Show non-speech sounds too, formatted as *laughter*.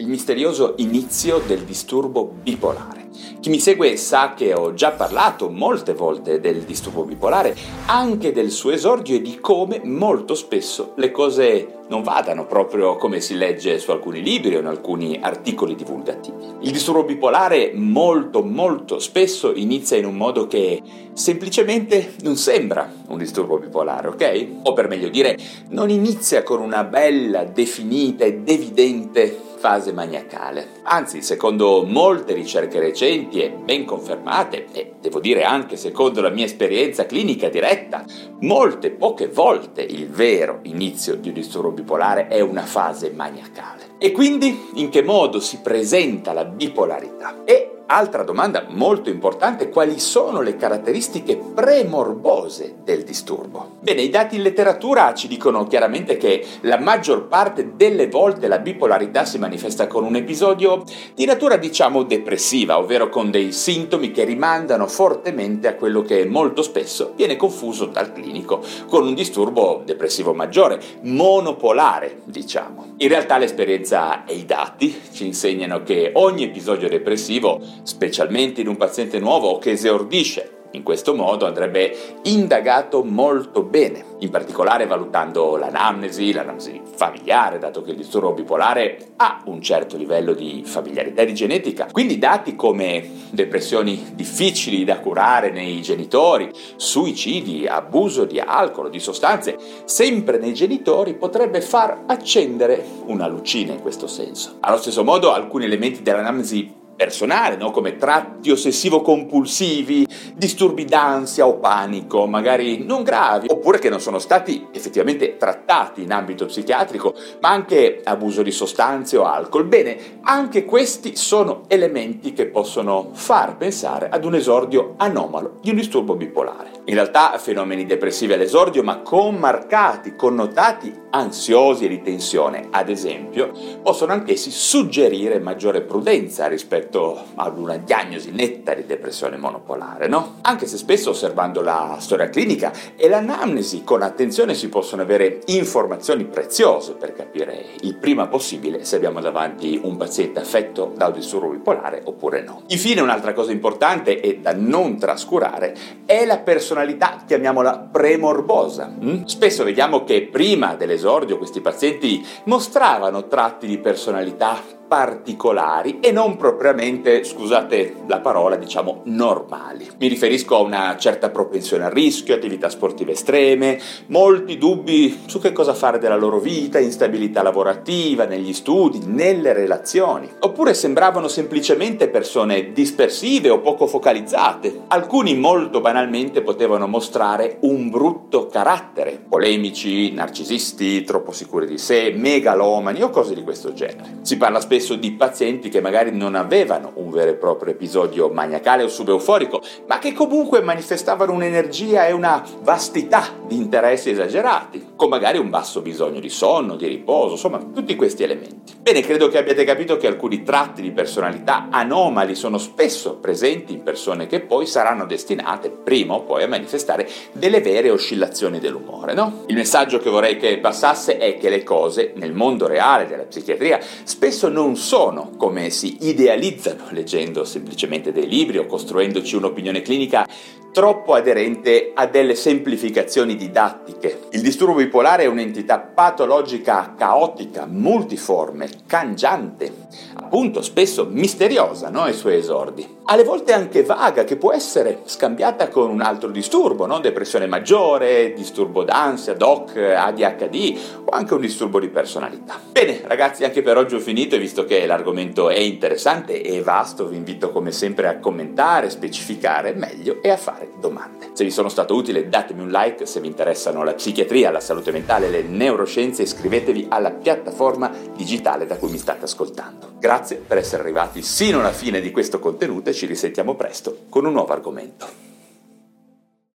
il misterioso inizio del disturbo bipolare. Chi mi segue sa che ho già parlato molte volte del disturbo bipolare, anche del suo esordio e di come molto spesso le cose non vadano proprio come si legge su alcuni libri o in alcuni articoli divulgativi. Il disturbo bipolare molto molto spesso inizia in un modo che semplicemente non sembra un disturbo bipolare, ok? O per meglio dire, non inizia con una bella, definita ed evidente fase maniacale. Anzi, secondo molte ricerche recenti e ben confermate, e devo dire anche secondo la mia esperienza clinica diretta, molte poche volte il vero inizio di un disturbo bipolare è una fase maniacale. E quindi in che modo si presenta la bipolarità? E Altra domanda molto importante, quali sono le caratteristiche premorbose del disturbo? Bene, i dati in letteratura ci dicono chiaramente che la maggior parte delle volte la bipolarità si manifesta con un episodio di natura diciamo depressiva, ovvero con dei sintomi che rimandano fortemente a quello che molto spesso viene confuso dal clinico con un disturbo depressivo maggiore, monopolare diciamo. In realtà l'esperienza e i dati ci insegnano che ogni episodio depressivo specialmente in un paziente nuovo o che esordisce. In questo modo andrebbe indagato molto bene, in particolare valutando l'anamnesi, l'anamnesi familiare, dato che il disturbo bipolare ha un certo livello di familiarità di genetica. Quindi dati come depressioni difficili da curare nei genitori, suicidi, abuso di alcol, di sostanze, sempre nei genitori potrebbe far accendere una lucina in questo senso. Allo stesso modo alcuni elementi dell'anamnesi personale, no? come tratti ossessivo-compulsivi, disturbi d'ansia o panico, magari non gravi, oppure che non sono stati effettivamente trattati in ambito psichiatrico, ma anche abuso di sostanze o alcol. Bene, anche questi sono elementi che possono far pensare ad un esordio anomalo di un disturbo bipolare. In realtà fenomeni depressivi all'esordio, ma con marcati connotati ansiosi e di tensione, ad esempio, possono anch'essi suggerire maggiore prudenza rispetto rispetto ad una diagnosi netta di depressione monopolare, no? Anche se spesso osservando la storia clinica e l'anamnesi con attenzione si possono avere informazioni preziose per capire il prima possibile se abbiamo davanti un paziente affetto da un disturbo bipolare oppure no. Infine un'altra cosa importante e da non trascurare è la personalità, chiamiamola premorbosa. Mm? Spesso vediamo che prima dell'esordio questi pazienti mostravano tratti di personalità particolari e non propriamente, scusate la parola, diciamo normali. Mi riferisco a una certa propensione al rischio, attività sportive estreme, molti dubbi su che cosa fare della loro vita, instabilità lavorativa, negli studi, nelle relazioni. Oppure sembravano semplicemente persone dispersive o poco focalizzate. Alcuni molto banalmente potevano mostrare un brutto carattere, polemici, narcisisti, troppo sicuri di sé, megalomani o cose di questo genere. Si parla spesso spesso di pazienti che magari non avevano un vero e proprio episodio maniacale o subeuforico, ma che comunque manifestavano un'energia e una vastità di interessi esagerati, con magari un basso bisogno di sonno, di riposo, insomma tutti questi elementi. Bene, credo che abbiate capito che alcuni tratti di personalità anomali sono spesso presenti in persone che poi saranno destinate prima o poi a manifestare delle vere oscillazioni dell'umore, no? Il messaggio che vorrei che passasse è che le cose nel mondo reale della psichiatria spesso non sono come si idealizzano *laughs* leggendo semplicemente dei libri o costruendoci un'opinione clinica troppo aderente a delle semplificazioni didattiche. Il disturbo bipolare è un'entità patologica caotica, multiforme, cangiante, appunto spesso misteriosa no? ai suoi esordi. Alle volte anche vaga, che può essere scambiata con un altro disturbo, no? depressione maggiore, disturbo d'ansia, DOC, ADHD o anche un disturbo di personalità. Bene ragazzi, anche per oggi ho finito e visto che l'argomento è interessante e vasto, vi invito come sempre a commentare, specificare meglio e a fare domande. Se vi sono stato utile datemi un like, se vi interessano la psichiatria, la salute mentale, le neuroscienze iscrivetevi alla piattaforma digitale da cui mi state ascoltando. Grazie per essere arrivati sino alla fine di questo contenuto e ci risentiamo presto con un nuovo argomento.